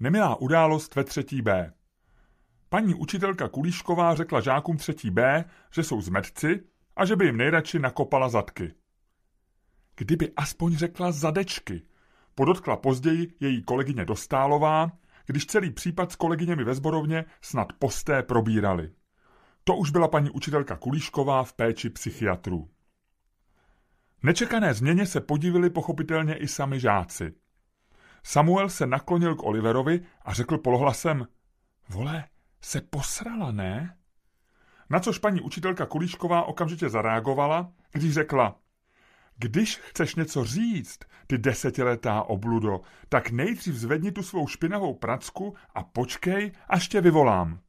Nemilá událost ve třetí B. Paní učitelka Kulíšková řekla žákům třetí B, že jsou zmetci a že by jim nejradši nakopala zadky. Kdyby aspoň řekla zadečky, podotkla později její kolegyně Dostálová, když celý případ s kolegyněmi ve zborovně snad posté probírali. To už byla paní učitelka Kulíšková v péči psychiatrů. Nečekané změně se podívili pochopitelně i sami žáci. Samuel se naklonil k Oliverovi a řekl polohlasem, vole, se posrala, ne? Na což paní učitelka Kulíšková okamžitě zareagovala, když řekla, když chceš něco říct, ty desetiletá obludo, tak nejdřív zvedni tu svou špinavou pracku a počkej, až tě vyvolám.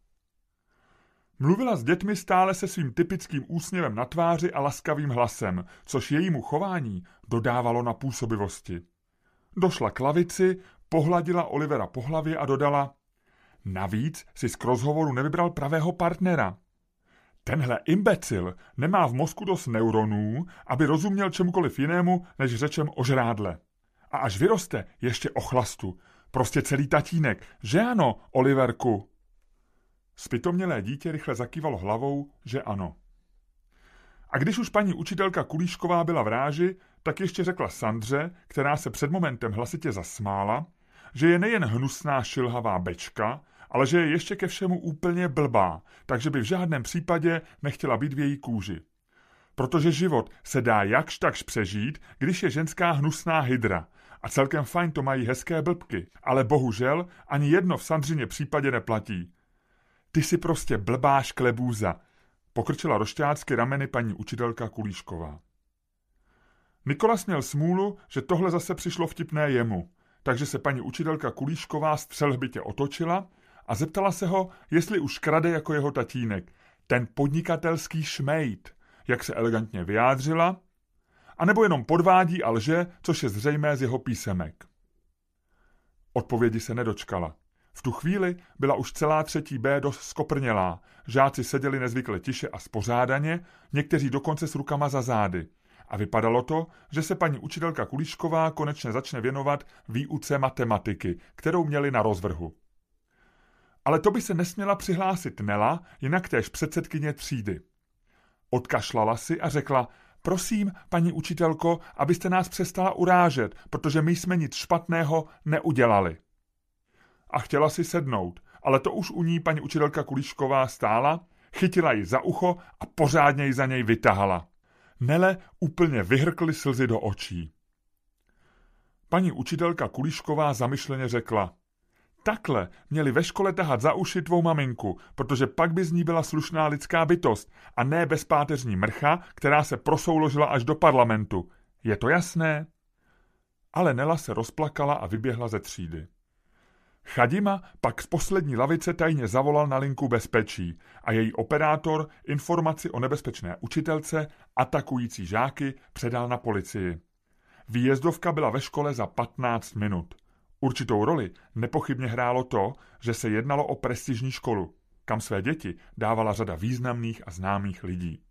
Mluvila s dětmi stále se svým typickým úsměvem na tváři a laskavým hlasem, což jejímu chování dodávalo na působivosti. Došla k lavici, pohladila Olivera po hlavě a dodala Navíc si z rozhovoru nevybral pravého partnera. Tenhle imbecil nemá v mozku dost neuronů, aby rozuměl čemukoliv jinému, než řečem o žrádle. A až vyroste, ještě o chlastu. Prostě celý tatínek. Že ano, Oliverku? Spitomělé dítě rychle zakývalo hlavou, že ano. A když už paní učitelka Kulíšková byla v ráži, tak ještě řekla Sandře, která se před momentem hlasitě zasmála, že je nejen hnusná šilhavá bečka, ale že je ještě ke všemu úplně blbá, takže by v žádném případě nechtěla být v její kůži. Protože život se dá jakž takž přežít, když je ženská hnusná hydra. A celkem fajn to mají hezké blbky, ale bohužel ani jedno v Sandřině případě neplatí. Ty si prostě blbá šklebůza, pokrčila rošťácky rameny paní učitelka Kulíšková. Nikolas měl smůlu, že tohle zase přišlo vtipné jemu, takže se paní učitelka Kulíšková střelhbitě otočila a zeptala se ho, jestli už krade jako jeho tatínek, ten podnikatelský šmejt, jak se elegantně vyjádřila, anebo jenom podvádí a lže, což je zřejmé z jeho písemek. Odpovědi se nedočkala. V tu chvíli byla už celá třetí B dost skoprnělá. Žáci seděli nezvykle tiše a spořádaně, někteří dokonce s rukama za zády. A vypadalo to, že se paní učitelka Kulišková konečně začne věnovat výuce matematiky, kterou měli na rozvrhu. Ale to by se nesměla přihlásit Nela, jinak též předsedkyně třídy. Odkašlala si a řekla, prosím, paní učitelko, abyste nás přestala urážet, protože my jsme nic špatného neudělali. A chtěla si sednout, ale to už u ní paní učitelka Kulišková stála, chytila ji za ucho a pořádně ji za něj vytahala. Nele úplně vyhrkly slzy do očí. Paní učitelka Kulišková zamyšleně řekla, takhle měli ve škole tahat za uši tvou maminku, protože pak by z ní byla slušná lidská bytost a ne bezpáteřní mrcha, která se prosouložila až do parlamentu. Je to jasné? Ale Nela se rozplakala a vyběhla ze třídy. Chadima pak z poslední lavice tajně zavolal na linku bezpečí a její operátor informaci o nebezpečné učitelce atakující žáky předal na policii. Výjezdovka byla ve škole za 15 minut. Určitou roli nepochybně hrálo to, že se jednalo o prestižní školu, kam své děti dávala řada významných a známých lidí.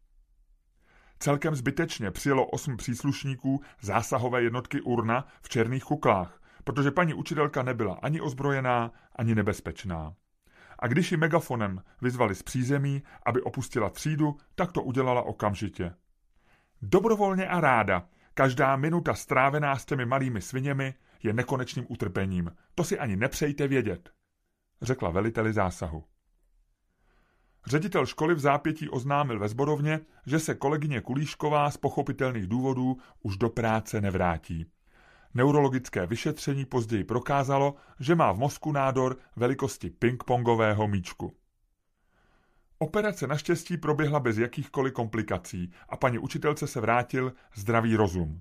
Celkem zbytečně přijelo osm příslušníků zásahové jednotky Urna v černých kuklách, protože paní učitelka nebyla ani ozbrojená, ani nebezpečná. A když ji megafonem vyzvali z přízemí, aby opustila třídu, tak to udělala okamžitě. Dobrovolně a ráda, každá minuta strávená s těmi malými sviněmi je nekonečným utrpením. To si ani nepřejte vědět, řekla veliteli zásahu. Ředitel školy v zápětí oznámil ve zborovně, že se kolegyně Kulíšková z pochopitelných důvodů už do práce nevrátí. Neurologické vyšetření později prokázalo, že má v mozku nádor velikosti pingpongového míčku. Operace naštěstí proběhla bez jakýchkoliv komplikací a paní učitelce se vrátil zdravý rozum.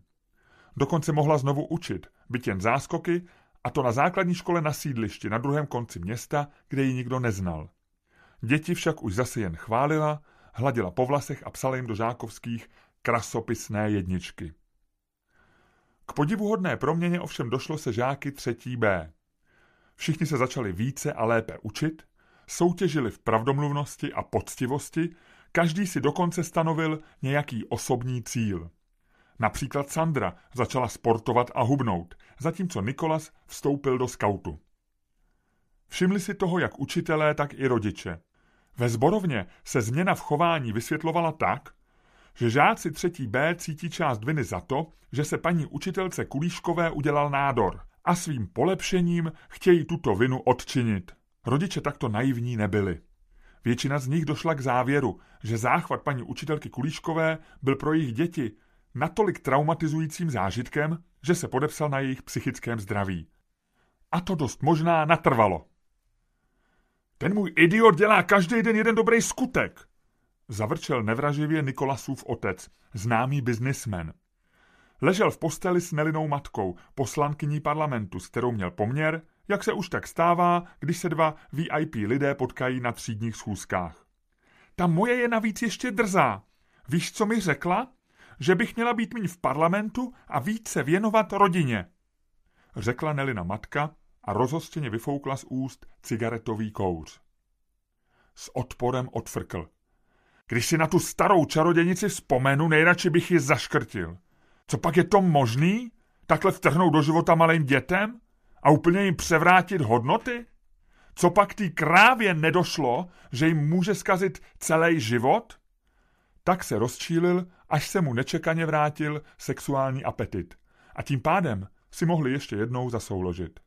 Dokonce mohla znovu učit, byt jen záskoky, a to na základní škole na sídlišti na druhém konci města, kde ji nikdo neznal. Děti však už zase jen chválila, hladila po vlasech a psala jim do žákovských krasopisné jedničky. K podivuhodné proměně ovšem došlo se žáky třetí B. Všichni se začali více a lépe učit, soutěžili v pravdomluvnosti a poctivosti, každý si dokonce stanovil nějaký osobní cíl. Například Sandra začala sportovat a hubnout, zatímco Nikolas vstoupil do skautu. Všimli si toho jak učitelé, tak i rodiče. Ve zborovně se změna v chování vysvětlovala tak, že žáci třetí B cítí část viny za to, že se paní učitelce Kulíškové udělal nádor a svým polepšením chtějí tuto vinu odčinit. Rodiče takto naivní nebyli. Většina z nich došla k závěru, že záchvat paní učitelky Kulíškové byl pro jejich děti natolik traumatizujícím zážitkem, že se podepsal na jejich psychickém zdraví. A to dost možná natrvalo. Ten můj idiot dělá každý den jeden dobrý skutek, zavrčel nevraživě Nikolasův otec, známý biznismen. Ležel v posteli s Nelinou matkou, poslankyní parlamentu, s kterou měl poměr, jak se už tak stává, když se dva VIP lidé potkají na třídních schůzkách. Ta moje je navíc ještě drzá. Víš, co mi řekla? Že bych měla být míň v parlamentu a více věnovat rodině. Řekla Nelina matka a rozhostěně vyfoukla z úst cigaretový kouř. S odporem odfrkl. Když si na tu starou čarodějnici vzpomenu, nejradši bych ji zaškrtil. Co pak je to možný? Takhle vtrhnout do života malým dětem? A úplně jim převrátit hodnoty? Co pak tý krávě nedošlo, že jim může skazit celý život? Tak se rozčílil, až se mu nečekaně vrátil sexuální apetit. A tím pádem si mohli ještě jednou zasouložit.